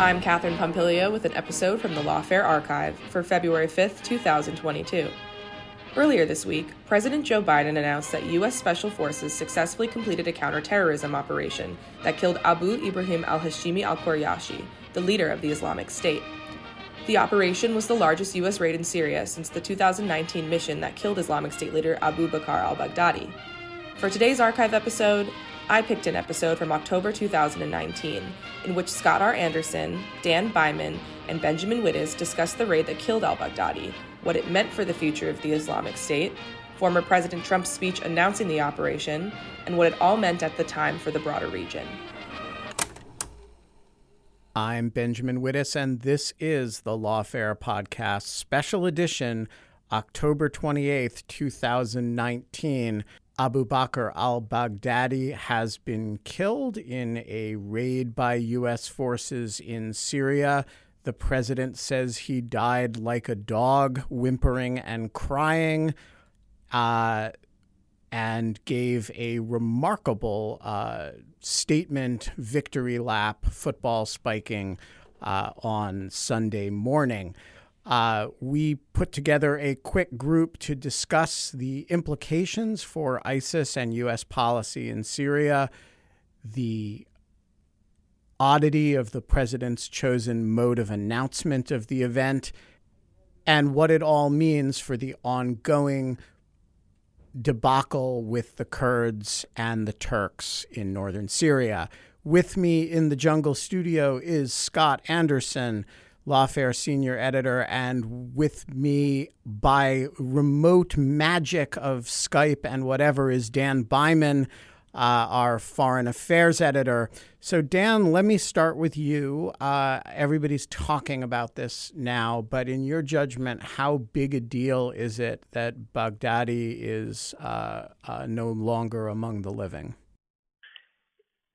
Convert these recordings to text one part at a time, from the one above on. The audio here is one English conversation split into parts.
I'm Katherine Pompilio with an episode from the Lawfare Archive for February 5th, 2022. Earlier this week, President Joe Biden announced that U.S. Special Forces successfully completed a counterterrorism operation that killed Abu Ibrahim al Hashimi al Qurayshi, the leader of the Islamic State. The operation was the largest U.S. raid in Syria since the 2019 mission that killed Islamic State leader Abu Bakr al Baghdadi. For today's archive episode, I picked an episode from October 2019 in which Scott R. Anderson, Dan Byman, and Benjamin Wittes discussed the raid that killed al Baghdadi, what it meant for the future of the Islamic State, former President Trump's speech announcing the operation, and what it all meant at the time for the broader region. I'm Benjamin Wittes, and this is the Lawfare Podcast, special edition, October 28th, 2019. Abu Bakr al Baghdadi has been killed in a raid by U.S. forces in Syria. The president says he died like a dog, whimpering and crying, uh, and gave a remarkable uh, statement victory lap, football spiking uh, on Sunday morning. Uh, we put together a quick group to discuss the implications for ISIS and U.S. policy in Syria, the oddity of the president's chosen mode of announcement of the event, and what it all means for the ongoing debacle with the Kurds and the Turks in northern Syria. With me in the jungle studio is Scott Anderson Lawfare senior editor, and with me by remote magic of Skype and whatever is Dan Byman, uh, our foreign affairs editor. So, Dan, let me start with you. Uh, everybody's talking about this now, but in your judgment, how big a deal is it that Baghdadi is uh, uh no longer among the living?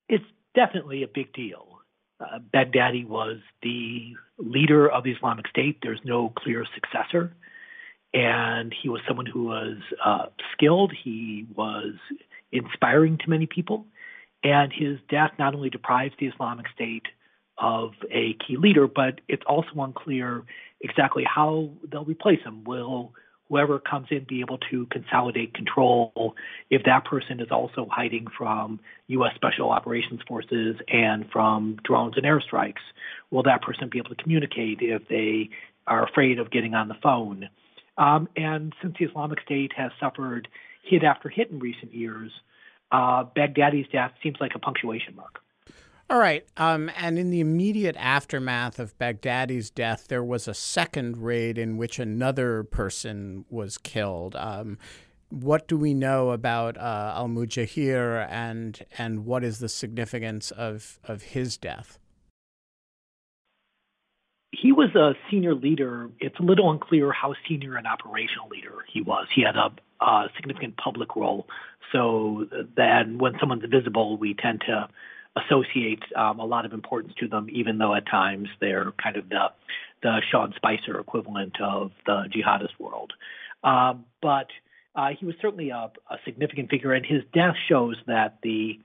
It's definitely a big deal. Uh, Baghdadi was the leader of the Islamic State. There's no clear successor. And he was someone who was uh, skilled, he was inspiring to many people. And his death not only deprives the Islamic State of a key leader, but it's also unclear exactly how they'll replace him. Will whoever comes in be able to consolidate control if that person is also hiding from U.S. Special Operations Forces and from drones and airstrikes? Will that person be able to communicate if they are afraid of getting on the phone? Um, and since the Islamic State has suffered hit after hit in recent years, uh, Baghdadi's death seems like a punctuation mark. All right. Um, and in the immediate aftermath of Baghdadi's death, there was a second raid in which another person was killed. Um, what do we know about uh, Al Muhajir and and what is the significance of, of his death? He was a senior leader. It's a little unclear how senior an operational leader he was. He had a, a significant public role. So then when someone's visible, we tend to associate um, a lot of importance to them, even though at times they're kind of the the Sean Spicer equivalent of the jihadist world. Um, but uh, he was certainly a, a significant figure, and his death shows that the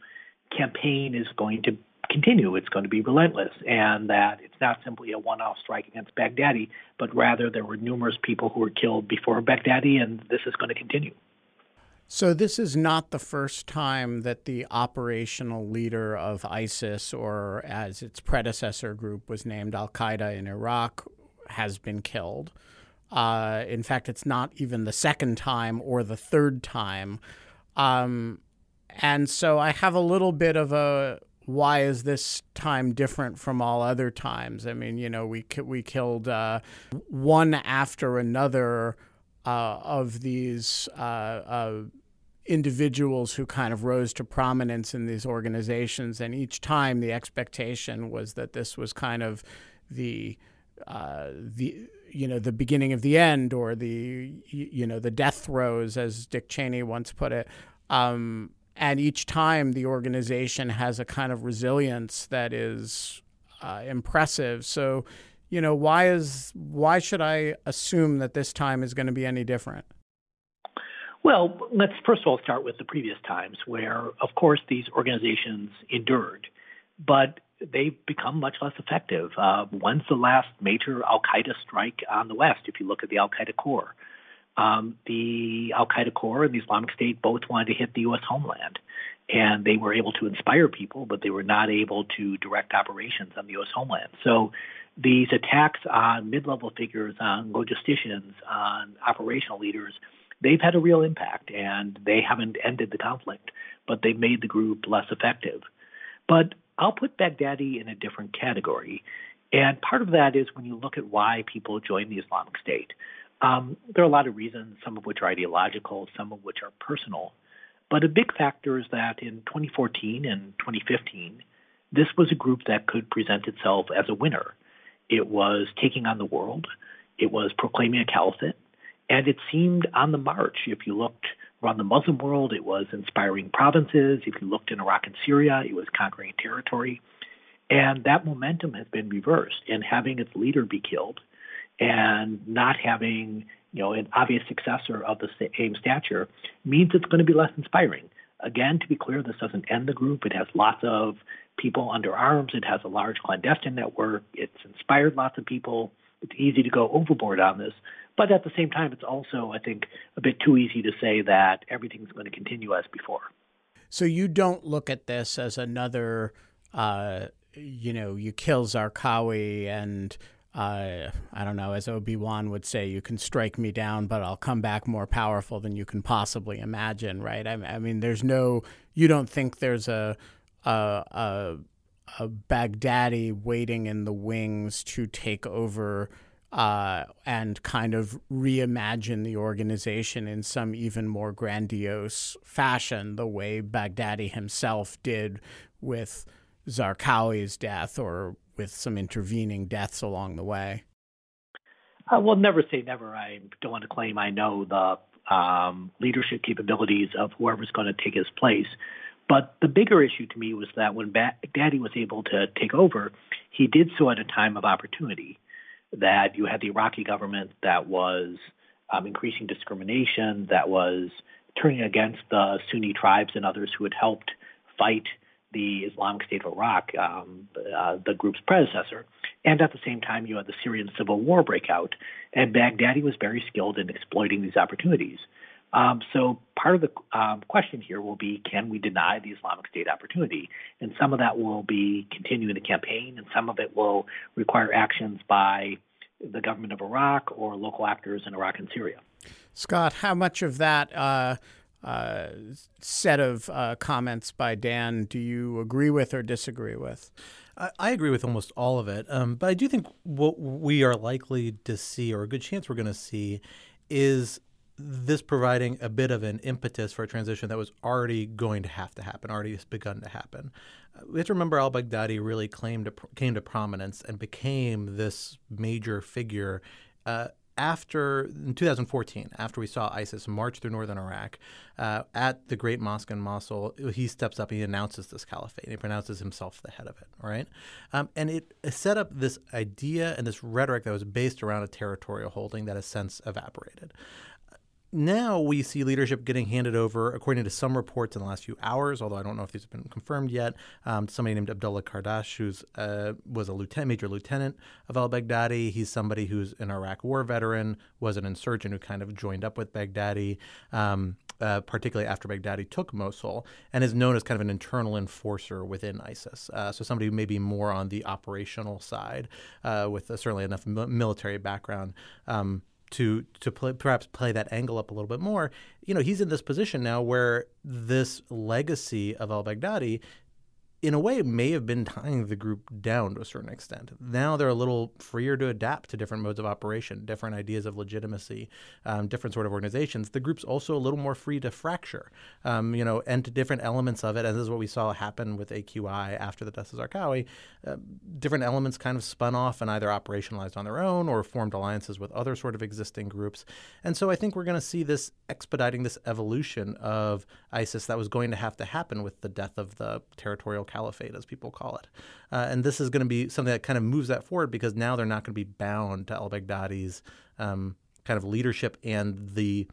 campaign is going to continue. It's going to be relentless, and that it's not simply a one-off strike against Baghdadi, but rather there were numerous people who were killed before Baghdadi, and this is going to continue. So, this is not the first time that the operational leader of ISIS, or as its predecessor group was named, Al Qaeda in Iraq, has been killed. Uh, in fact, it's not even the second time or the third time. Um, and so I have a little bit of a why is this time different from all other times? I mean, you know, we we killed uh, one after another uh, of these uh, uh individuals who kind of rose to prominence in these organizations, and each time the expectation was that this was kind of the uh, the you know the beginning of the end or the you know the death throes, as Dick Cheney once put it. Um, and each time the organization has a kind of resilience that is uh, impressive. So, you know, why is why should I assume that this time is going to be any different? Well, let's first of all start with the previous times where, of course, these organizations endured, but they've become much less effective. Uh, when's the last major Al Qaeda strike on the West? If you look at the Al Qaeda core, um, the Al Qaeda core and the Islamic State both wanted to hit the U.S. homeland, and they were able to inspire people, but they were not able to direct operations on the U.S. homeland. So these attacks on mid-level figures, on logisticians, on operational leaders they've had a real impact and they haven't ended the conflict, but they've made the group less effective. But I'll put Baghdadi in a different category. And part of that is when you look at why people join the Islamic State. Um, there are a lot of reasons, some of which are ideological, some of which are personal. But a big factor is that in 2014 and 2015, this was a group that could present itself as a winner. It was taking on the world, it was proclaiming a caliphate, and it seemed on the march. If you looked around the Muslim world, it was inspiring provinces. If you looked in Iraq and Syria, it was conquering territory. And that momentum has been reversed. And having its leader be killed and not having you know, an obvious successor of the same stature means it's going to be less inspiring. Again, to be clear, this doesn't end the group. It has lots of people under arms. It has a large clandestine network. It's inspired lots of people. It's easy to go overboard on this. But at the same time, it's also, I think, a bit too easy to say that everything's going to continue as before. So you don't look at this as another, uh, you know, you kill Zarqawi and uh, I don't know, as Obi Wan would say, you can strike me down, but I'll come back more powerful than you can possibly imagine, right? I, I mean, there's no, you don't think there's a, a, a, a Baghdadi waiting in the wings to take over uh, and kind of reimagine the organization in some even more grandiose fashion, the way Baghdadi himself did with Zarqawi's death or with some intervening deaths along the way? Uh, well, never say never. I don't want to claim I know the um, leadership capabilities of whoever's going to take his place. But the bigger issue to me was that when Baghdadi was able to take over, he did so at a time of opportunity that you had the Iraqi government that was um, increasing discrimination, that was turning against the Sunni tribes and others who had helped fight the Islamic State of Iraq, um, uh, the group's predecessor. And at the same time, you had the Syrian civil war breakout, and Baghdadi was very skilled in exploiting these opportunities. Um, so part of the um, question here will be, can we deny the Islamic State opportunity? And some of that will be continuing the campaign, and some of it will require actions by the government of Iraq or local actors in Iraq and Syria. Scott, how much of that uh, uh, set of uh, comments by Dan do you agree with or disagree with? I agree with almost all of it, um, but I do think what we are likely to see, or a good chance we're going to see, is this providing a bit of an impetus for a transition that was already going to have to happen, already has begun to happen. Uh, we have to remember al Baghdadi really claimed came to prominence and became this major figure uh, after in 2014, after we saw ISIS march through northern Iraq, uh, at the Great Mosque in Mosul, he steps up and he announces this caliphate. And he pronounces himself the head of it, right? Um, and it set up this idea and this rhetoric that was based around a territorial holding that has since evaporated now we see leadership getting handed over, according to some reports in the last few hours, although I don't know if these have been confirmed yet. Um, somebody named Abdullah Kardash, who uh, was a lieutenant, major lieutenant of al Baghdadi. He's somebody who's an Iraq war veteran, was an insurgent who kind of joined up with Baghdadi. Um, uh, particularly after Baghdadi took Mosul, and is known as kind of an internal enforcer within ISIS. Uh, so somebody who may be more on the operational side, uh, with certainly enough military background um, to to play, perhaps play that angle up a little bit more. You know, he's in this position now where this legacy of al-Baghdadi in a way, may have been tying the group down to a certain extent. Now they're a little freer to adapt to different modes of operation, different ideas of legitimacy, um, different sort of organizations. The group's also a little more free to fracture, um, you know, and to different elements of it. And this is what we saw happen with AQI after the death of Zarqawi. Uh, different elements kind of spun off and either operationalized on their own or formed alliances with other sort of existing groups. And so I think we're going to see this expediting this evolution of ISIS that was going to have to happen with the death of the territorial caliphate, as people call it. Uh, and this is going to be something that kind of moves that forward because now they're not going to be bound to al Baghdadi's um, kind of leadership and the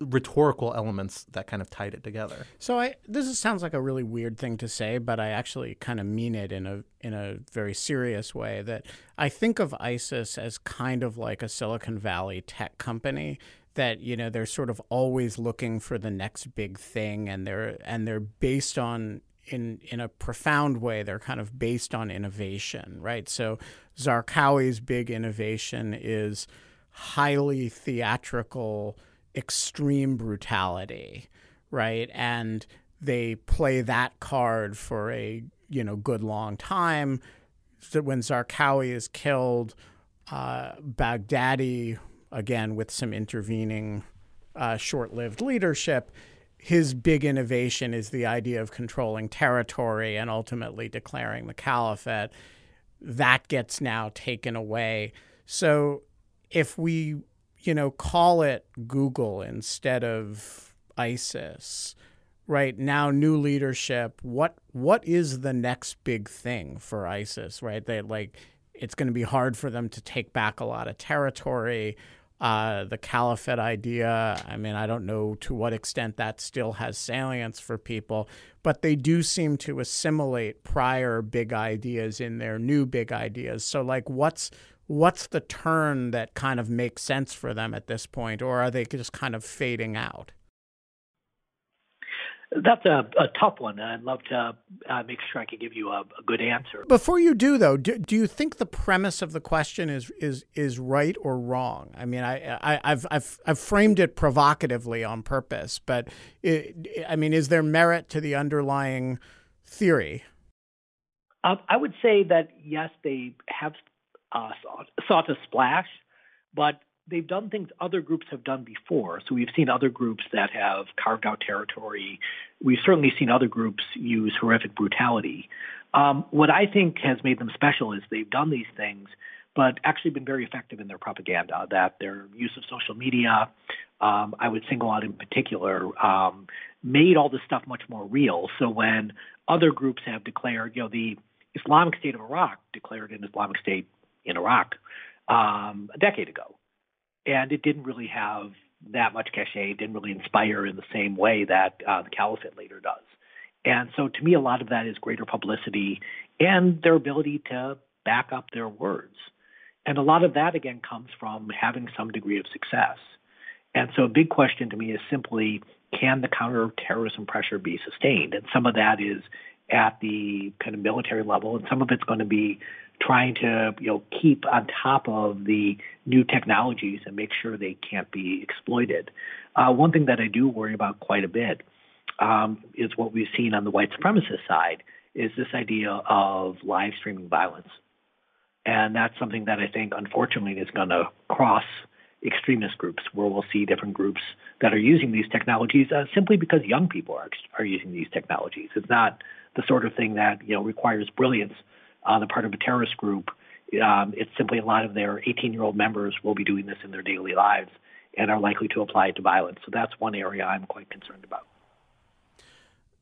rhetorical elements that kind of tied it together. So I this is, sounds like a really weird thing to say, but I actually kind of mean it in a in a very serious way that I think of ISIS as kind of like a Silicon Valley tech company that you know they're sort of always looking for the next big thing and they're and they're based on in in a profound way they're kind of based on innovation right? So Zarqawi's big innovation is highly theatrical extreme brutality right? And they play that card for a you know good long time. So when Zarqawi is killed uh, Baghdadi again with some intervening uh, short-lived leadership his big innovation is the idea of controlling territory and ultimately declaring the caliphate. That gets now taken away. So if we, you know, call it Google instead of ISIS, right now new leadership, what what is the next big thing for ISIS, right? They like it's going to be hard for them to take back a lot of territory uh, the caliphate idea. I mean, I don't know to what extent that still has salience for people, but they do seem to assimilate prior big ideas in their new big ideas. So, like, what's what's the turn that kind of makes sense for them at this point, or are they just kind of fading out? That's a, a tough one. I'd love to uh, make sure I can give you a, a, good answer. Before you do, though, do, do you think the premise of the question is is is right or wrong? I mean, I, I have I've I've framed it provocatively on purpose, but it, I mean, is there merit to the underlying theory? Um, I would say that yes, they have uh, sought, sought a splash, but they've done things other groups have done before. So we've seen other groups that have carved out territory. We've certainly seen other groups use horrific brutality. Um, what I think has made them special is they've done these things, but actually been very effective in their propaganda. That their use of social media, um, I would single out in particular, um, made all this stuff much more real. So when other groups have declared, you know, the Islamic State of Iraq declared an Islamic State in Iraq um, a decade ago and it didn't really have that much cachet. It didn't really inspire in the same way that uh, the caliphate later does. And so, to me, a lot of that is greater publicity and their ability to back up their words. And a lot of that, again, comes from having some degree of success. And so, a big question to me is simply can the counterterrorism pressure be sustained? And some of that is at the kind of military level, and some of it's going to be trying to you know keep on top of the new technologies and make sure they can't be exploited. Uh, one thing that I do worry about quite a bit um, is what we've seen on the white supremacist side is this idea of live streaming violence, and that's something that I think unfortunately is going to cross extremist groups where we'll see different groups that are using these technologies uh, simply because young people are are using these technologies. It's not the sort of thing that you know requires brilliance on the part of a terrorist group. Um, it's simply a lot of their 18 year old members will be doing this in their daily lives and are likely to apply it to violence. So that's one area I'm quite concerned about.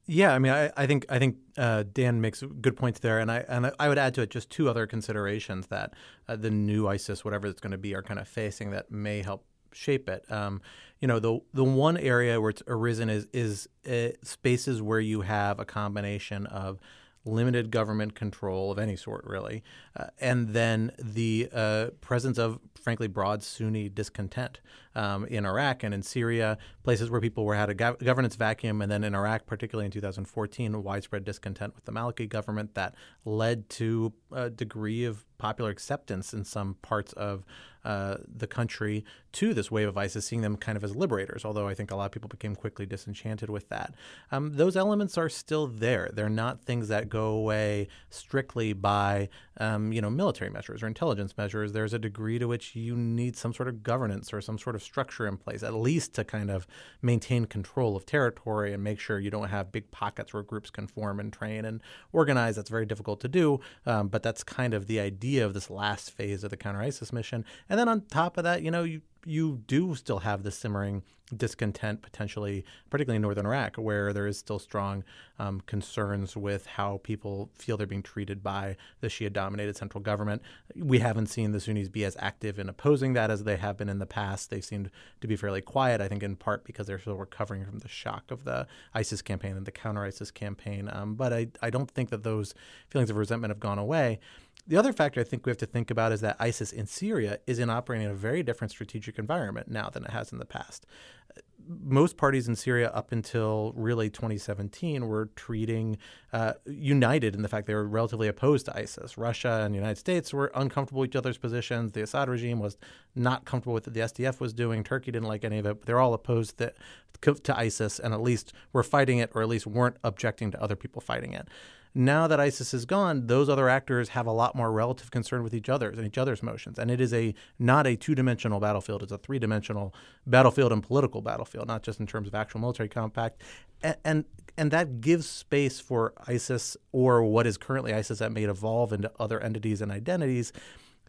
Yeah, I mean, I, I think I think uh, Dan makes good points there, and I and I would add to it just two other considerations that uh, the new ISIS, whatever it's going to be, are kind of facing that may help shape it. Um, you know, the the one area where it's arisen is is uh, spaces where you have a combination of limited government control of any sort, really, uh, and then the uh, presence of, frankly, broad Sunni discontent um, in Iraq and in Syria, places where people were had a gov- governance vacuum, and then in Iraq, particularly in 2014, widespread discontent with the Maliki government that led to a degree of popular acceptance in some parts of uh, the country to this wave of ISIS, seeing them kind of as liberators, although I think a lot of people became quickly disenchanted with that. Um, those elements are still there. They're not things that go away strictly by um, you know military measures or intelligence measures. There's a degree to which you need some sort of governance or some sort of structure in place, at least to kind of maintain control of territory and make sure you don't have big pockets where groups can form and train and organize. That's very difficult to do, um, but that's kind of the idea of this last phase of the counter ISIS mission. And then on top of that, you know, you you do still have the simmering discontent potentially, particularly in northern Iraq, where there is still strong um, concerns with how people feel they're being treated by the Shia-dominated central government. We haven't seen the Sunnis be as active in opposing that as they have been in the past. They seemed to be fairly quiet, I think, in part because they're still recovering from the shock of the ISIS campaign and the counter-ISIS campaign. Um, but I, I don't think that those feelings of resentment have gone away. The other factor I think we have to think about is that ISIS in Syria is in operating in a very different strategic environment now than it has in the past. Most parties in Syria up until really 2017 were treating uh, united in the fact they were relatively opposed to ISIS. Russia and the United States were uncomfortable with each other's positions. The Assad regime was not comfortable with what the SDF was doing. Turkey didn't like any of it. But they're all opposed to, to ISIS and at least were fighting it or at least weren't objecting to other people fighting it. Now that ISIS is gone, those other actors have a lot more relative concern with each other's and each other's motions. And it is a not a two-dimensional battlefield; it's a three-dimensional battlefield and political battlefield, not just in terms of actual military compact. And and, and that gives space for ISIS or what is currently ISIS that may evolve into other entities and identities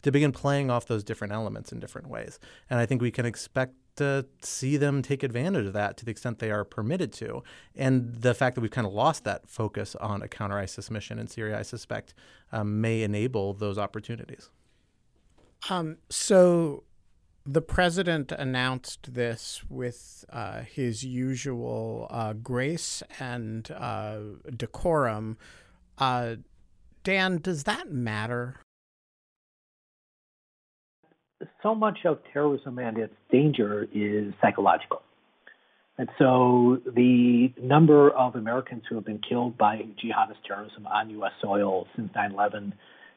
to begin playing off those different elements in different ways. And I think we can expect to see them take advantage of that to the extent they are permitted to. And the fact that we've kind of lost that focus on a counter ISIS mission in Syria, I suspect, um, may enable those opportunities. Um, so the president announced this with uh, his usual uh, grace and uh, decorum. Uh, Dan, does that matter? So much of terrorism and its danger is psychological. And so the number of Americans who have been killed by jihadist terrorism on U.S. soil since 9 11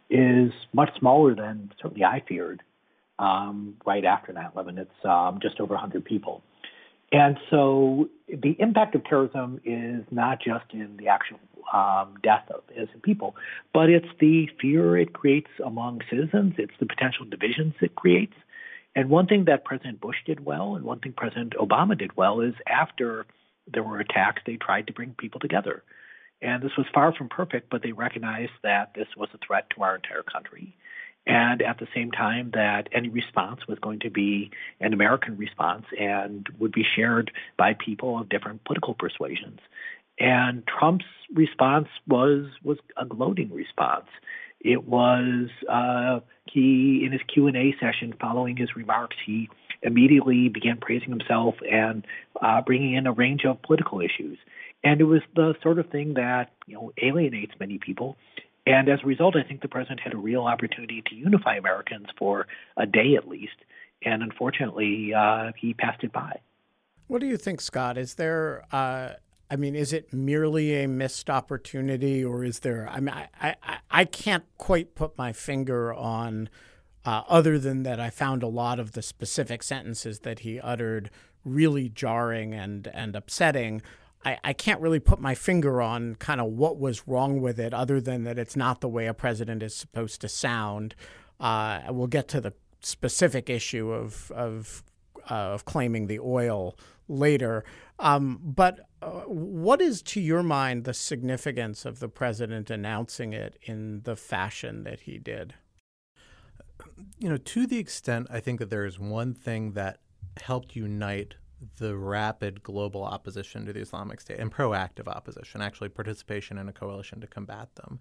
is much smaller than certainly I feared um, right after 9 11. It's um, just over 100 people. And so the impact of terrorism is not just in the actual um, death of innocent people, but it's the fear it creates among citizens, it's the potential divisions it creates. And one thing that President Bush did well, and one thing President Obama did well, is after there were attacks, they tried to bring people together. And this was far from perfect, but they recognized that this was a threat to our entire country. And at the same time, that any response was going to be an American response and would be shared by people of different political persuasions. And Trump's response was was a gloating response. It was uh, he in his Q and A session following his remarks, he immediately began praising himself and uh, bringing in a range of political issues. And it was the sort of thing that you know alienates many people. And as a result, I think the president had a real opportunity to unify Americans for a day at least. And unfortunately, uh, he passed it by. What do you think, Scott? Is there uh, I mean, is it merely a missed opportunity, or is there? I mean, I I, I can't quite put my finger on. Uh, other than that, I found a lot of the specific sentences that he uttered really jarring and and upsetting. I, I can't really put my finger on kind of what was wrong with it, other than that it's not the way a president is supposed to sound. Uh, we'll get to the specific issue of of uh, of claiming the oil later. Um, but uh, what is, to your mind, the significance of the president announcing it in the fashion that he did? You know, to the extent I think that there is one thing that helped unite the rapid global opposition to the Islamic State and proactive opposition, actually participation in a coalition to combat them,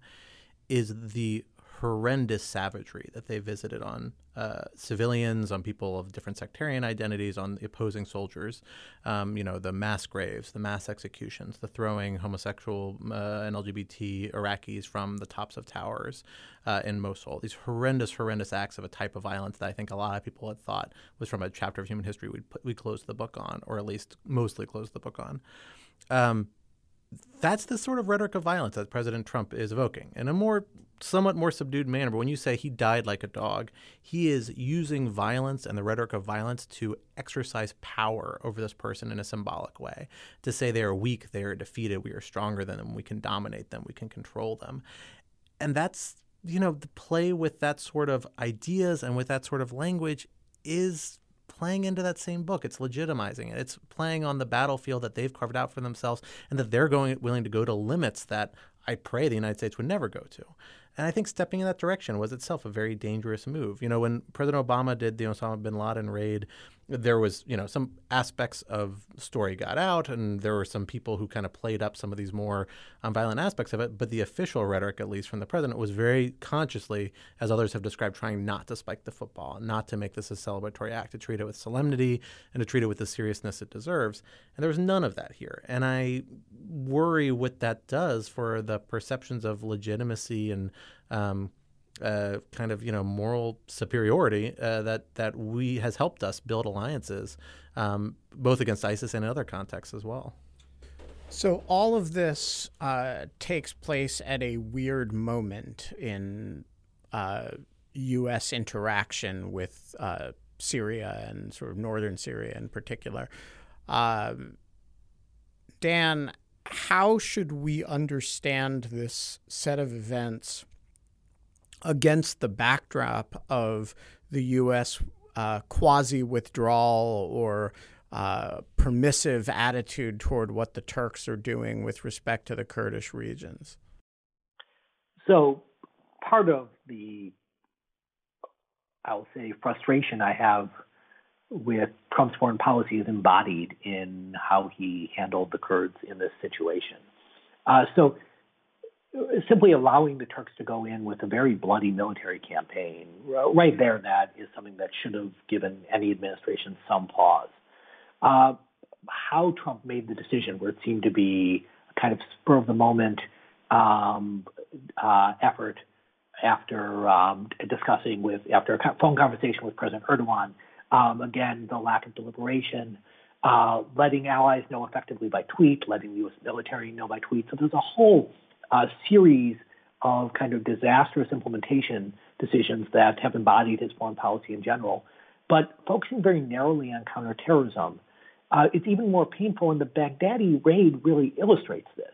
is the horrendous savagery that they visited on uh, civilians, on people of different sectarian identities, on the opposing soldiers. Um, you know, the mass graves, the mass executions, the throwing homosexual uh, and LGBT Iraqis from the tops of towers uh, in Mosul. These horrendous, horrendous acts of a type of violence that I think a lot of people had thought was from a chapter of human history we'd, put, we closed the book on, or at least mostly closed the book on. Um, that's the sort of rhetoric of violence that President Trump is evoking in a more somewhat more subdued manner. But when you say he died like a dog, he is using violence and the rhetoric of violence to exercise power over this person in a symbolic way. To say they are weak, they are defeated, we are stronger than them, we can dominate them, we can control them. And that's, you know, the play with that sort of ideas and with that sort of language is playing into that same book. It's legitimizing it. It's playing on the battlefield that they've carved out for themselves and that they're going willing to go to limits that I pray the United States would never go to. And I think stepping in that direction was itself a very dangerous move. You know, when President Obama did the Osama bin Laden raid, there was, you know, some aspects of story got out, and there were some people who kind of played up some of these more um, violent aspects of it. But the official rhetoric, at least from the president, was very consciously, as others have described, trying not to spike the football, not to make this a celebratory act, to treat it with solemnity and to treat it with the seriousness it deserves. And there was none of that here. And I worry what that does for the perceptions of legitimacy and um, uh, kind of you know moral superiority uh, that that we has helped us build alliances, um, both against ISIS and in other contexts as well. So all of this uh, takes place at a weird moment in U.S. Uh, interaction with uh, Syria and sort of northern Syria in particular. Um, Dan, how should we understand this set of events? Against the backdrop of the U.S. Uh, quasi withdrawal or uh, permissive attitude toward what the Turks are doing with respect to the Kurdish regions? So, part of the, I'll say, frustration I have with Trump's foreign policy is embodied in how he handled the Kurds in this situation. Uh, so, simply allowing the Turks to go in with a very bloody military campaign, right there, that is something that should have given any administration some pause. Uh, how Trump made the decision, where it seemed to be a kind of spur of the moment um, uh, effort after um, discussing with, after a phone conversation with President Erdogan, um, again, the lack of deliberation. Uh, letting allies know effectively by tweet, letting the U.S. military know by tweet. So there's a whole a series of kind of disastrous implementation decisions that have embodied his foreign policy in general. But focusing very narrowly on counterterrorism, uh, it's even more painful, and the Baghdadi raid really illustrates this.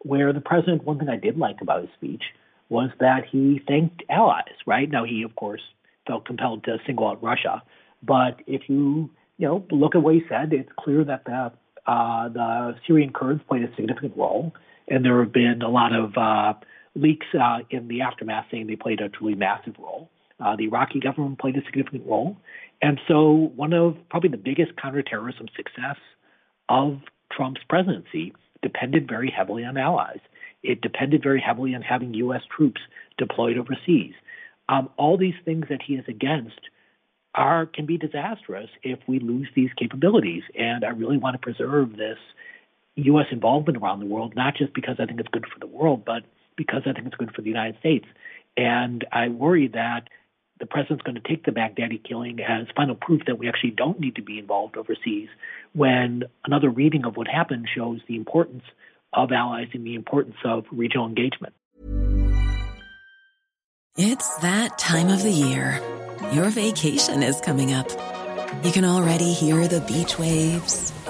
Where the president, one thing I did like about his speech was that he thanked allies, right? Now, he, of course, felt compelled to single out Russia. But if you, you know, look at what he said, it's clear that the, uh, the Syrian Kurds played a significant role and there have been a lot of uh, leaks uh, in the aftermath saying they played a truly massive role. Uh, the Iraqi government played a significant role. And so, one of probably the biggest counterterrorism success of Trump's presidency depended very heavily on allies. It depended very heavily on having U.S. troops deployed overseas. Um, all these things that he is against are can be disastrous if we lose these capabilities. And I really want to preserve this U.S. involvement around the world, not just because I think it's good for the world, but because I think it's good for the United States. And I worry that the president's going to take the Baghdadi killing as final proof that we actually don't need to be involved overseas when another reading of what happened shows the importance of allies and the importance of regional engagement. It's that time of the year. Your vacation is coming up. You can already hear the beach waves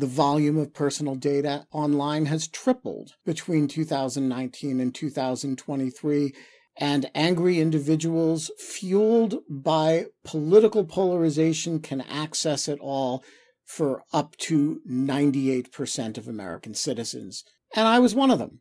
The volume of personal data online has tripled between 2019 and 2023, and angry individuals fueled by political polarization can access it all for up to 98% of American citizens. And I was one of them.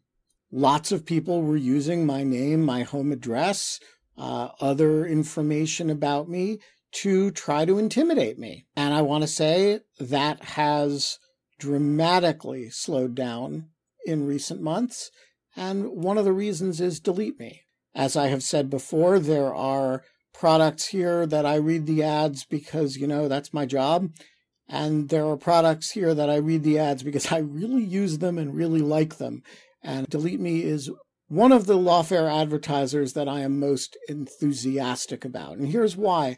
Lots of people were using my name, my home address, uh, other information about me to try to intimidate me. And I want to say that has dramatically slowed down in recent months. And one of the reasons is Delete Me. As I have said before, there are products here that I read the ads because, you know, that's my job. And there are products here that I read the ads because I really use them and really like them. And Delete Me is one of the lawfare advertisers that I am most enthusiastic about. And here's why.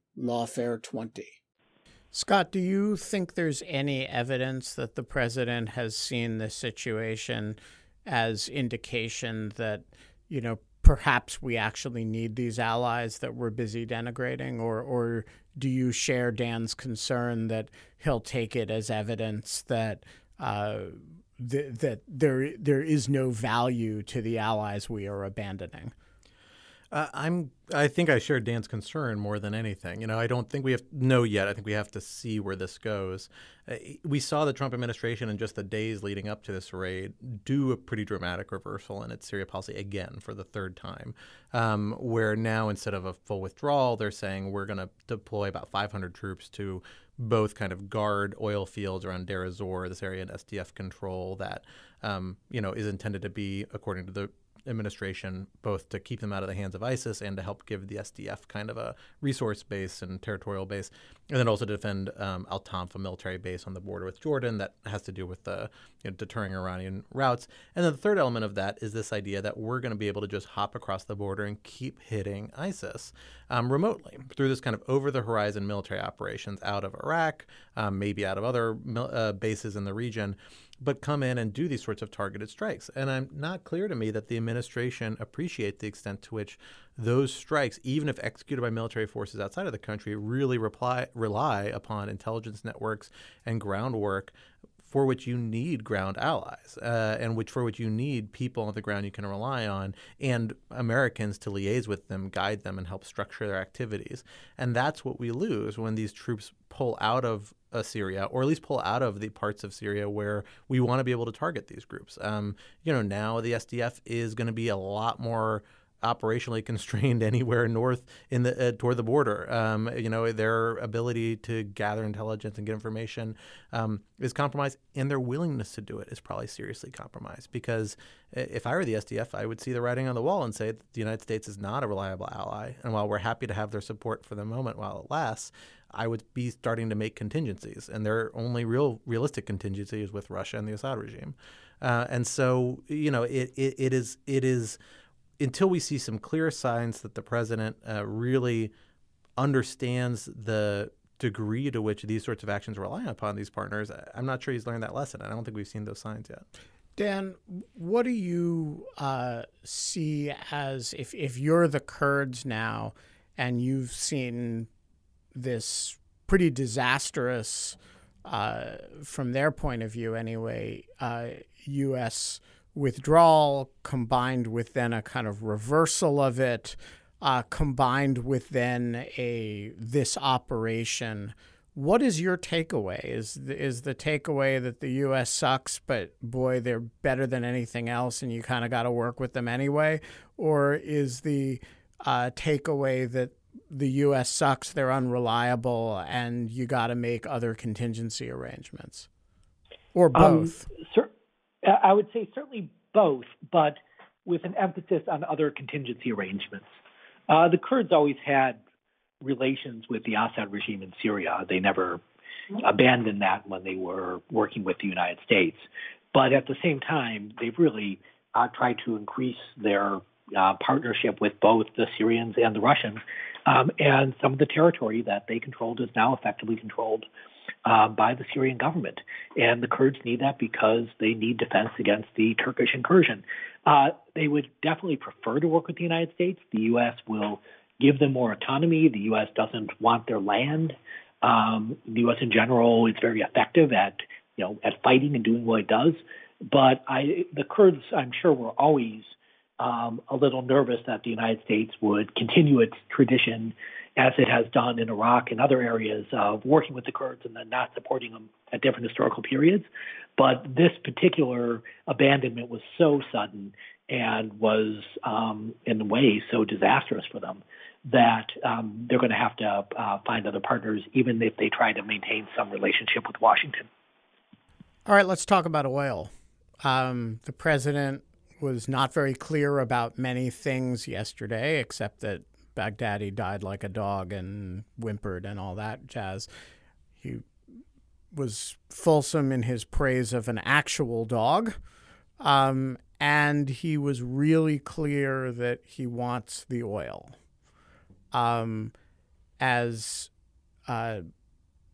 Lawfare 20. Scott, do you think there's any evidence that the president has seen this situation as indication that, you know, perhaps we actually need these allies that we're busy denigrating? Or, or do you share Dan's concern that he'll take it as evidence that uh, th- that there there is no value to the allies we are abandoning? I'm. I think I share Dan's concern more than anything. You know, I don't think we have know yet. I think we have to see where this goes. Uh, we saw the Trump administration in just the days leading up to this raid do a pretty dramatic reversal in its Syria policy again for the third time, um, where now instead of a full withdrawal, they're saying we're going to deploy about 500 troops to both kind of guard oil fields around Deir ez-Zor, this area in SDF control that um, you know is intended to be, according to the administration, both to keep them out of the hands of ISIS and to help give the SDF kind of a resource base and territorial base, and then also to defend um, Al Tanf, a military base on the border with Jordan that has to do with the you know, deterring Iranian routes. And then the third element of that is this idea that we're going to be able to just hop across the border and keep hitting ISIS um, remotely through this kind of over the horizon military operations out of Iraq, um, maybe out of other uh, bases in the region but come in and do these sorts of targeted strikes. And I'm not clear to me that the administration appreciate the extent to which those strikes, even if executed by military forces outside of the country, really reply, rely upon intelligence networks and groundwork for which you need ground allies uh, and which for which you need people on the ground you can rely on and Americans to liaise with them, guide them, and help structure their activities. And that's what we lose when these troops pull out of Syria, or at least pull out of the parts of Syria where we want to be able to target these groups. Um, you know, now the SDF is going to be a lot more operationally constrained anywhere north in the uh, toward the border. Um, you know, their ability to gather intelligence and get information um, is compromised, and their willingness to do it is probably seriously compromised. Because if I were the SDF, I would see the writing on the wall and say that the United States is not a reliable ally. And while we're happy to have their support for the moment while it lasts, I would be starting to make contingencies, and their only real realistic contingency is with Russia and the Assad regime. Uh, and so, you know, it, it, it is it is until we see some clear signs that the president uh, really understands the degree to which these sorts of actions rely upon these partners, I'm not sure he's learned that lesson. I don't think we've seen those signs yet. Dan, what do you uh, see as if, if you're the Kurds now and you've seen this pretty disastrous, uh, from their point of view anyway, U.S. Uh, withdrawal combined with then a kind of reversal of it, uh, combined with then a this operation. What is your takeaway? Is the, is the takeaway that the U.S. sucks, but boy, they're better than anything else, and you kind of got to work with them anyway, or is the uh, takeaway that the U.S. sucks, they're unreliable, and you got to make other contingency arrangements, or um, both? Um, sir, I would say certainly both, but with an emphasis on other contingency arrangements. Uh, the Kurds always had relations with the Assad regime in Syria. They never abandoned that when they were working with the United States. But at the same time, they've really uh, tried to increase their uh, partnership with both the Syrians and the Russians. Um, and some of the territory that they controlled is now effectively controlled uh, by the Syrian government. And the Kurds need that because they need defense against the Turkish incursion. Uh, they would definitely prefer to work with the United States. The U.S. will give them more autonomy. The U.S. doesn't want their land. Um, the U.S. in general is very effective at you know at fighting and doing what it does. But I, the Kurds, I'm sure, were always um, a little nervous that the United States would continue its tradition as it has done in Iraq and other areas of working with the Kurds and then not supporting them at different historical periods. But this particular abandonment was so sudden and was, um, in a way, so disastrous for them that um, they're going to have to uh, find other partners, even if they try to maintain some relationship with Washington. All right, let's talk about oil. Um, the president was not very clear about many things yesterday, except that Baghdadi died like a dog and whimpered and all that jazz. He was fulsome in his praise of an actual dog. Um, and he was really clear that he wants the oil. Um, as uh,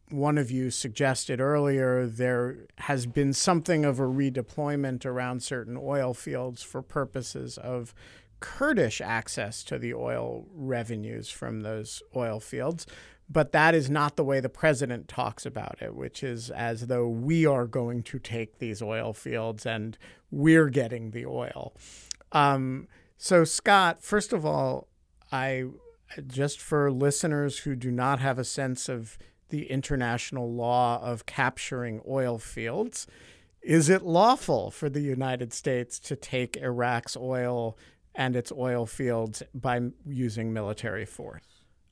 one of you suggested earlier, there has been something of a redeployment around certain oil fields for purposes of Kurdish access to the oil revenues from those oil fields. But that is not the way the president talks about it, which is as though we are going to take these oil fields and we're getting the oil. Um, so, Scott, first of all, I just for listeners who do not have a sense of the international law of capturing oil fields, is it lawful for the United States to take Iraq's oil and its oil fields by using military force?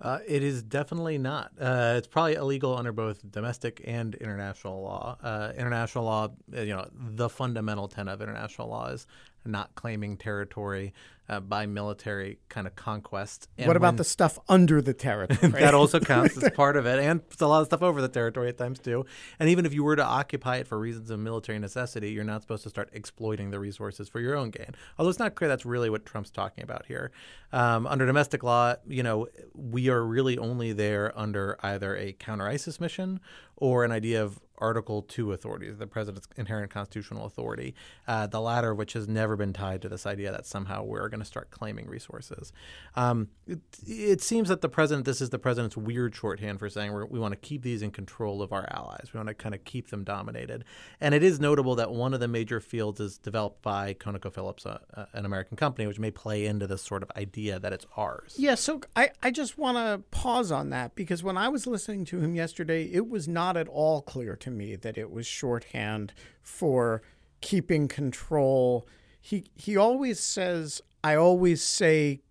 Uh, it is definitely not. Uh, it's probably illegal under both domestic and international law. Uh, international law, you know, the fundamental tenet of international law is not claiming territory uh, by military kind of conquest. And what about when, the stuff under the territory? that also counts as part of it, and it's a lot of stuff over the territory at times too. And even if you were to occupy it for reasons of military necessity, you're not supposed to start exploiting the resources for your own gain. Although it's not clear that's really what Trump's talking about here. Um, under domestic law, you know, we are really only there under either a counter ISIS mission or an idea of Article 2 authority, the president's inherent constitutional authority, uh, the latter of which has never been tied to this idea that somehow we're going to start claiming resources. Um, it, it, seems that the president, this is the president's weird shorthand for saying we want to keep these in control of our allies. We want to kind of keep them dominated. And it is notable that one of the major fields is developed by ConocoPhillips, uh, uh, an American company, which may play into this sort of idea that it's ours. Yeah, so I, I just want to pause on that because when I was listening to him yesterday, it was not at all clear to me that it was shorthand for keeping control. He he always says, I always say,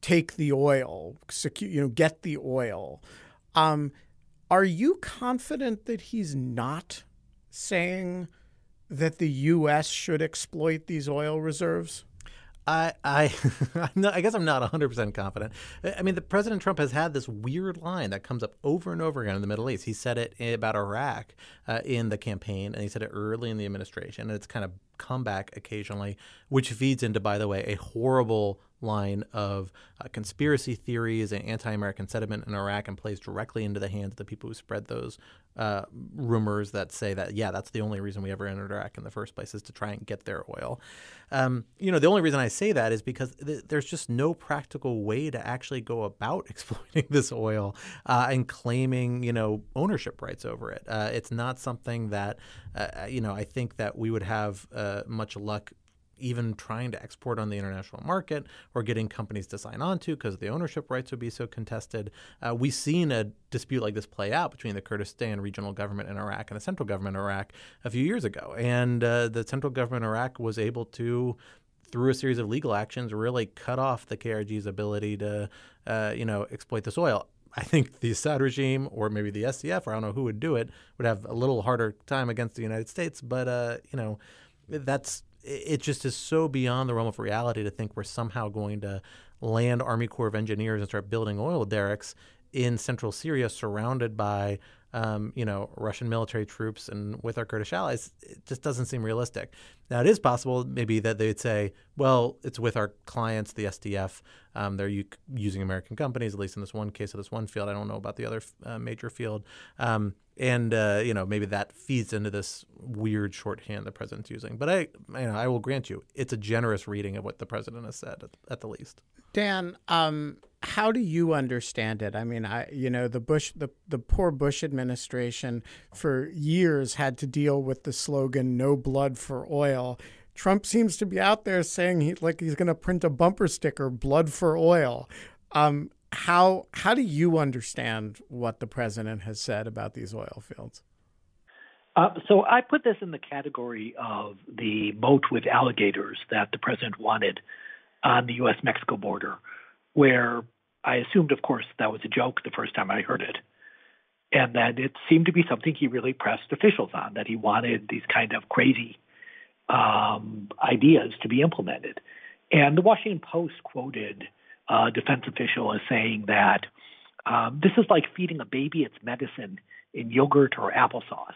take the oil, secure, you know, get the oil. Um, are you confident that he's not saying that the U.S. should exploit these oil reserves? I I not, i guess I'm not 100 percent confident. I mean, the President Trump has had this weird line that comes up over and over again in the Middle East. He said it about Iraq uh, in the campaign, and he said it early in the administration, and it's kind of come back occasionally, which feeds into, by the way, a horrible line of uh, conspiracy theories and anti-American sentiment in Iraq and plays directly into the hands of the people who spread those uh, rumors that say that yeah, that's the only reason we ever entered Iraq in the first place is to try and get their oil. Um, you know, the only reason I say that is because th- there's just no practical way to actually go about exploiting this oil uh, and claiming you know ownership rights over it. Uh, it's not something that uh, you know I think that we would have uh, much luck even trying to export on the international market or getting companies to sign on to because the ownership rights would be so contested. Uh, we've seen a dispute like this play out between the Kurdistan regional government in Iraq and the central government in Iraq a few years ago. And uh, the central government in Iraq was able to through a series of legal actions, really cut off the KRG's ability to, uh, you know, exploit this oil. I think the Assad regime, or maybe the SDF, or I don't know who would do it, would have a little harder time against the United States. But uh, you know, that's it just is so beyond the realm of reality to think we're somehow going to land Army Corps of Engineers and start building oil derricks in central Syria, surrounded by um, you know Russian military troops and with our Kurdish allies. It just doesn't seem realistic. Now it is possible maybe that they'd say, well, it's with our clients, the SDF. Um, they're u- using American companies, at least in this one case of this one field. I don't know about the other uh, major field. Um, and uh, you know maybe that feeds into this weird shorthand the president's using. But I, you know, I will grant you, it's a generous reading of what the president has said at, the least. Dan, um, how do you understand it? I mean, I, you know, the Bush, the the poor Bush administration for years had to deal with the slogan "No blood for oil." Trump seems to be out there saying he like he's going to print a bumper sticker "Blood for oil." Um, how how do you understand what the president has said about these oil fields? Uh, so I put this in the category of the moat with alligators that the president wanted on the U.S. Mexico border, where I assumed, of course, that was a joke the first time I heard it, and that it seemed to be something he really pressed officials on, that he wanted these kind of crazy um, ideas to be implemented. And the Washington Post quoted uh, defense official is saying that um, this is like feeding a baby its medicine in yogurt or applesauce.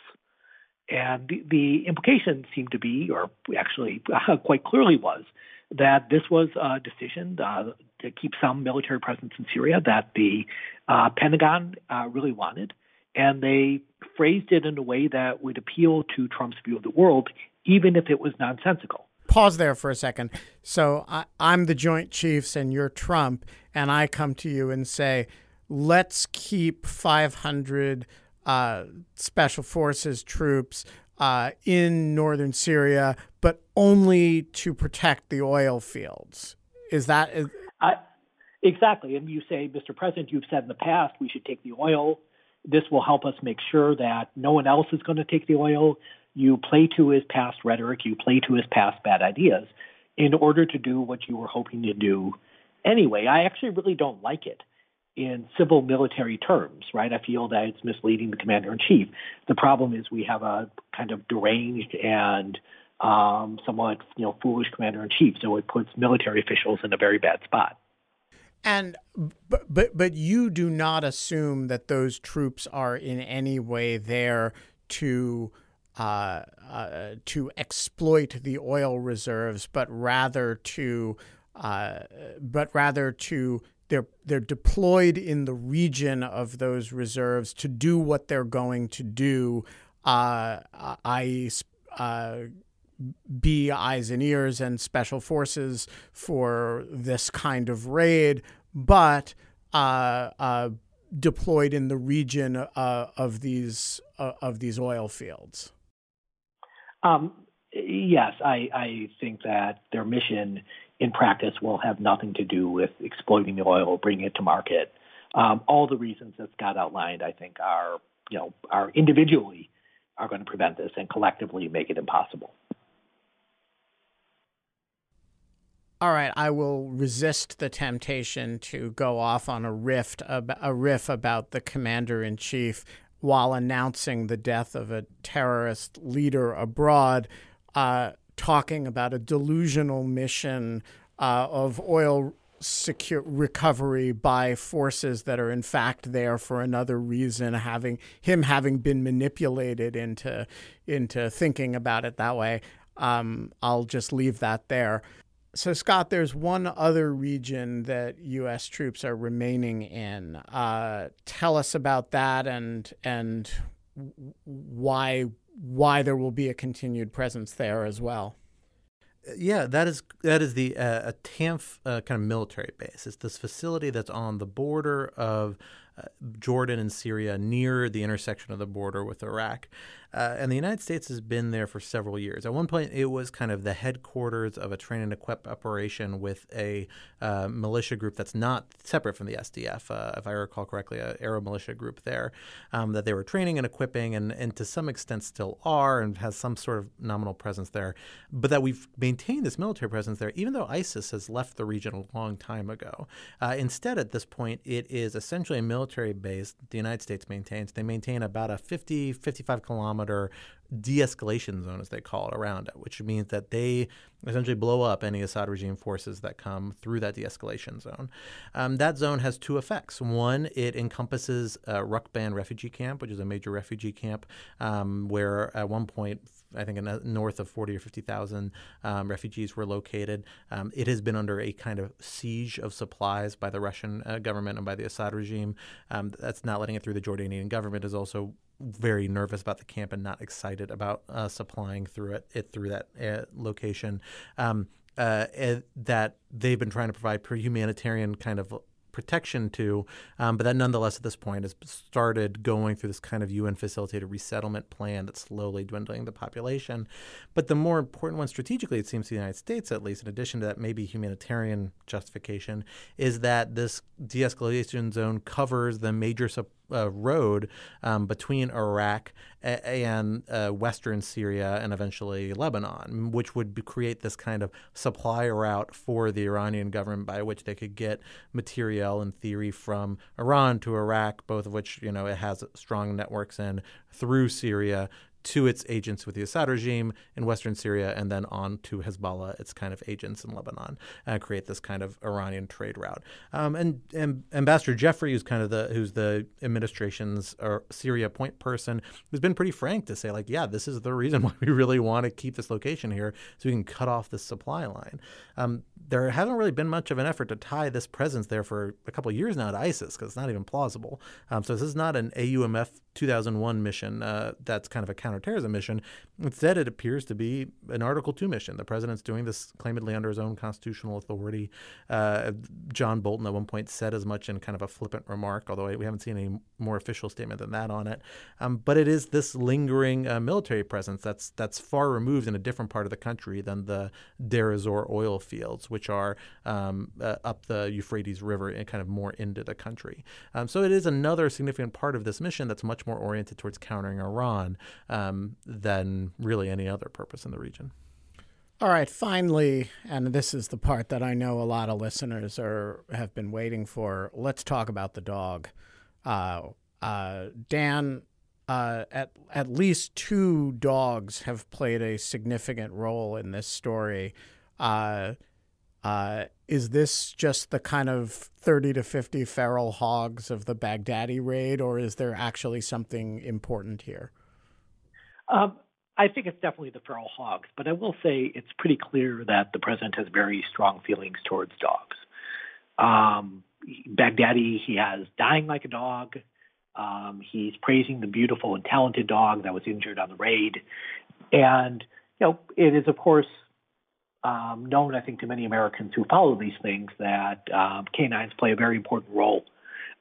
And the, the implication seemed to be, or actually quite clearly was, that this was a decision uh, to keep some military presence in Syria that the uh, Pentagon uh, really wanted. And they phrased it in a way that would appeal to Trump's view of the world, even if it was nonsensical pause there for a second. So I, am the Joint Chiefs and you're Trump, and I come to you and say, let's keep 500 uh, special forces troops uh, in northern Syria, but only to protect the oil fields. Is that? Is... I, exactly. And you say, Mr. President, you've said in the past we should take the oil. This will help us make sure that no one else is going to take the oil you play to his past rhetoric, you play to his past bad ideas in order to do what you were hoping to do anyway. I actually really don't like it in civil military terms, right? I feel that it's misleading the commander in chief. The problem is we have a kind of deranged and um, somewhat you know foolish commander in chief. So it puts military officials in a very bad spot. And but but but you do not assume that those troops are in any way there to uh, uh, to exploit the oil reserves, but rather to uh, but rather to they're they're deployed in the region of those reserves to do what they're going to do, i.e., be eyes and ears and special forces for this kind of raid, but uh, uh, deployed in the region uh, of these uh, of these oil fields. Um, yes, I, I think that their mission in practice will have nothing to do with exploiting the oil, bringing it to market. Um, all the reasons that Scott outlined, I think, are you know are individually are going to prevent this, and collectively make it impossible. All right, I will resist the temptation to go off on a riff a riff about the commander in chief while announcing the death of a terrorist leader abroad, uh, talking about a delusional mission uh, of oil secure recovery by forces that are in fact there for another reason having him having been manipulated into into thinking about it that way. Um, I'll just leave that there so, Scott, there's one other region that U.S. troops are remaining in. Uh, tell us about that and and why why there will be a continued presence there as well. Yeah, that is that is the uh, al-Tanf uh, kind of military base. It's this facility that's on the border of uh, Jordan and Syria, near the intersection of the border with Iraq. Uh, and the United States has been there for several years. At one point, it was kind of the headquarters of a train and equip operation with a uh, militia group that's not separate from the SDF, uh, if I recall correctly, a Arab militia group there um, that they were training and equipping, and, and to some extent still are, and has some sort of nominal presence there. But that we've maintained this military presence there, even though ISIS has left the region a long time ago. Uh, instead, at this point, it is essentially a military base the United States maintains. They maintain about a 50, 55 kilometer kilometer de-escalation zone, as they call it, around it, which means that they essentially blow up any Assad regime forces that come through that de-escalation zone. Um, that zone has two effects. One, it encompasses a Rukban refugee camp, which is a major refugee camp um, where at one point I think north of 40 or 50,000 um, refugees were located. Um, it has been under a kind of siege of supplies by the Russian uh, government and by the Assad regime. Um, that's not letting it through. The Jordanian government is also very nervous about the camp and not excited about uh, supplying through it, it through that uh, location. Um, uh, that they've been trying to provide humanitarian kind of protection to, um, but that nonetheless at this point has started going through this kind of UN facilitated resettlement plan that's slowly dwindling the population. But the more important one strategically, it seems to the United States at least, in addition to that maybe humanitarian justification, is that this de escalation zone covers the major supply uh, road um, between Iraq and uh, Western Syria and eventually Lebanon, which would create this kind of supply route for the Iranian government by which they could get material in theory from Iran to Iraq, both of which you know it has strong networks in through Syria to its agents with the Assad regime in Western Syria and then on to Hezbollah, its kind of agents in Lebanon, uh, create this kind of Iranian trade route. Um, and, and, Ambassador Jeffrey, who's kind of the who's the administration's Syria point person, who's been pretty frank to say like, yeah, this is the reason why we really want to keep this location here, so we can cut off this supply line. Um, there hasn't really been much of an effort to tie this presence there for a couple of years now to ISIS because it's not even plausible. Um, so this is not an AUMF 2001 mission uh, that's kind of a counterterrorism mission. Instead, it appears to be an Article 2 mission. The president's doing this claimedly under his own constitutional authority. Uh, John Bolton at one point said as much in kind of a flippant remark, although we haven't seen any more official statement than that on it. Um, but it is this lingering uh, military presence that's that's far removed in a different part of the country than the Deir oil fields, which are um, uh, up the Euphrates River and kind of more into the country. Um, so it is another significant part of this mission that's much more oriented towards countering Iran um, than really any other purpose in the region. All right, finally, and this is the part that I know a lot of listeners are have been waiting for. Let's talk about the dog. Uh, uh, Dan, uh, at at least two dogs have played a significant role in this story. Uh, is this just the kind of 30 to 50 feral hogs of the Baghdadi raid, or is there actually something important here? Um, I think it's definitely the feral hogs, but I will say it's pretty clear that the president has very strong feelings towards dogs. Um, Baghdadi, he has dying like a dog. Um, he's praising the beautiful and talented dog that was injured on the raid. And, you know, it is, of course, um, known, I think, to many Americans who follow these things that um, canines play a very important role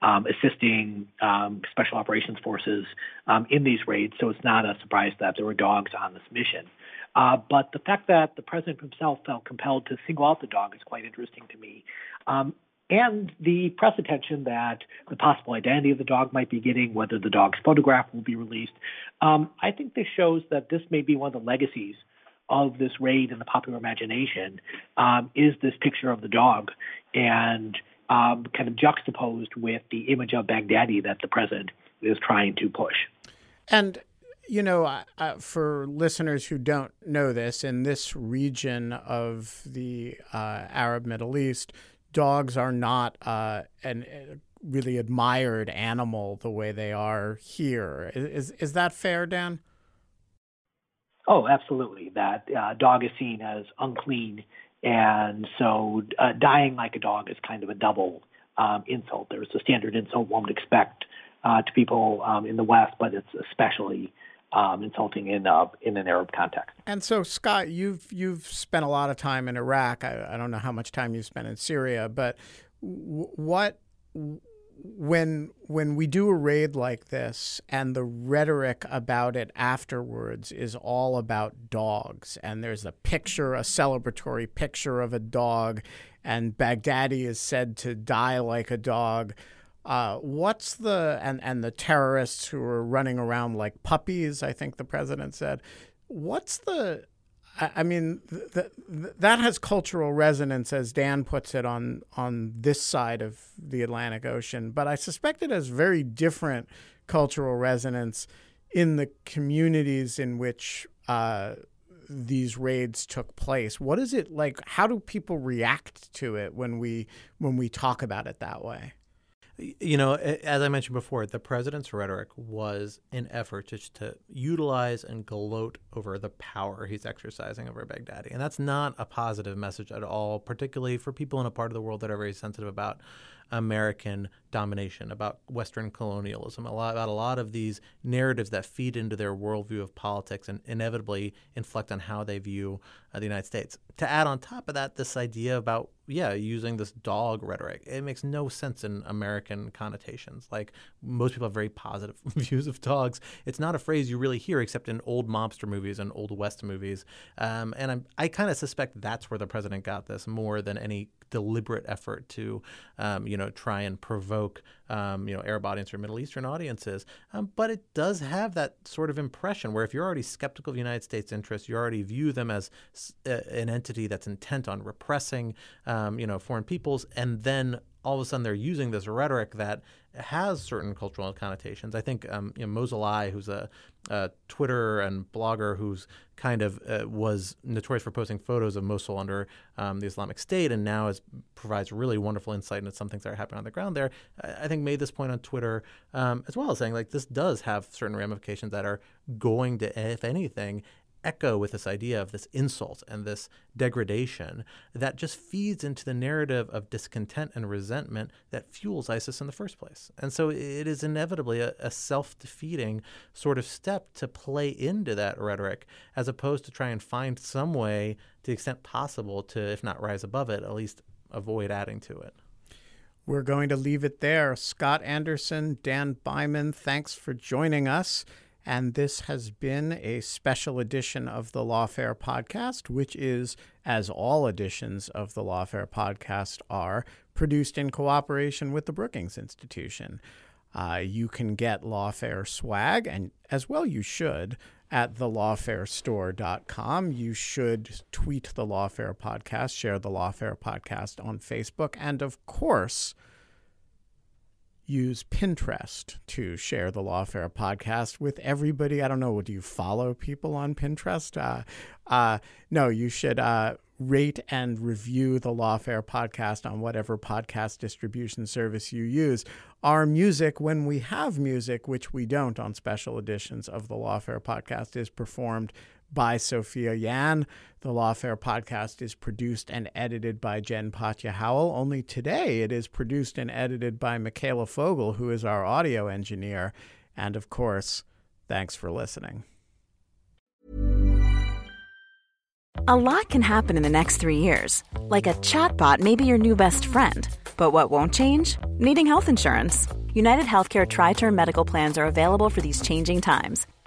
um, assisting um, special operations forces um, in these raids. So it's not a surprise that there were dogs on this mission. Uh, but the fact that the president himself felt compelled to single out the dog is quite interesting to me. Um, and the press attention that the possible identity of the dog might be getting, whether the dog's photograph will be released. I think this shows that this may be one of the legacies of this raid in the popular imagination um, is this picture of the dog and um, kind of juxtaposed with the image of Baghdadi that the president is trying to push. And you know, uh, for listeners who don't know this, in this region of the uh, Arab Middle East, dogs are not uh, an a really admired animal the way they are here. Is is that fair, Dan? Oh, absolutely. That uh, dog is seen as unclean, and so uh, dying like a dog is kind of a double um, insult. There's a standard insult one would expect uh, to people um, in the West, but it's especially um, insulting in uh, in an Arab context. And so, Scott, you've you've spent a lot of time in Iraq. I, I don't know how much time you've spent in Syria, but w- what when when we do a raid like this and the rhetoric about it afterwards is all about dogs and there's a picture a celebratory picture of a dog and Baghdadi is said to die like a dog uh, what's the and and the terrorists who are running around like puppies? I think the president said. What's the I mean, th- th- that has cultural resonance, as Dan puts it, on on this side of the Atlantic Ocean. But I suspect it has very different cultural resonance in the communities in which uh, these raids took place. What is it like? How do people react to it when we when we talk about it that way? You know, as I mentioned before, the president's rhetoric was an effort just to utilize and gloat over the power he's exercising over Baghdadi. And that's not a positive message at all, particularly for people in a part of the world that are very sensitive about American domination, about Western colonialism, a lot, about a lot of these narratives that feed into their worldview of politics and inevitably inflect on how they view uh, the United States. To add on top of that, this idea about yeah, using this dog rhetoric, it makes no sense in American connotations. Like most people have very positive views of dogs. It's not a phrase you really hear except in old mobster movies and old West movies. Um, and I'm, I kind of suspect that's where the president got this more than any deliberate effort to, um, you know, try and provoke, um, you know, Arab audience or Middle Eastern audiences. Um, but it does have that sort of impression where if you're already skeptical of the United States interests, you already view them as uh, an entity that's intent on repressing, um, you know, foreign peoples, and then all of a sudden they're using this rhetoric that has certain cultural connotations. I think um, you know, who's a, a, Twitter and blogger who's kind of uh, was notorious for posting photos of Mosul under um, the Islamic State, and now is, provides really wonderful insight into some things that are happening on the ground there. I, I think made this point on Twitter um, as well, saying like this does have certain ramifications that are going to, if anything, echo with this idea of this insult and this degradation that just feeds into the narrative of discontent and resentment that fuels ISIS in the first place. And so it is inevitably a, a self defeating sort of step to play into that rhetoric as opposed to try and find some way, to the extent possible, to, if not rise above it, at least avoid adding to it. We're going to leave it there. Scott Anderson, Dan Byman, thanks for joining us. And this has been a special edition of the Lawfare podcast, which is, as all editions of the Lawfare podcast are, produced in cooperation with the Brookings Institution. Uh, you can get Lawfare swag, and as well you should, at thelawfarestore.com. You should tweet the Lawfare podcast, share the Lawfare podcast on Facebook, and of course, use Pinterest to share the Lawfare podcast with everybody. I don't know. Do you follow people on Pinterest? Uh, uh, no, you should uh, rate and review the Lawfare podcast on whatever podcast distribution service you use. Our music, when we have music, which we don't on special editions of the Lawfare podcast, is performed by Sophia Yan. The Lawfare podcast is produced and edited by Jen Patja Howell. Only today it is produced and edited by Michaela Fogel, who is our audio engineer. And of course, thanks for listening. A lot can happen in the next three years. Like a chatbot may be your new best friend. But what won't change? Needing health insurance. United Healthcare Tri Term Medical Plans are available for these changing times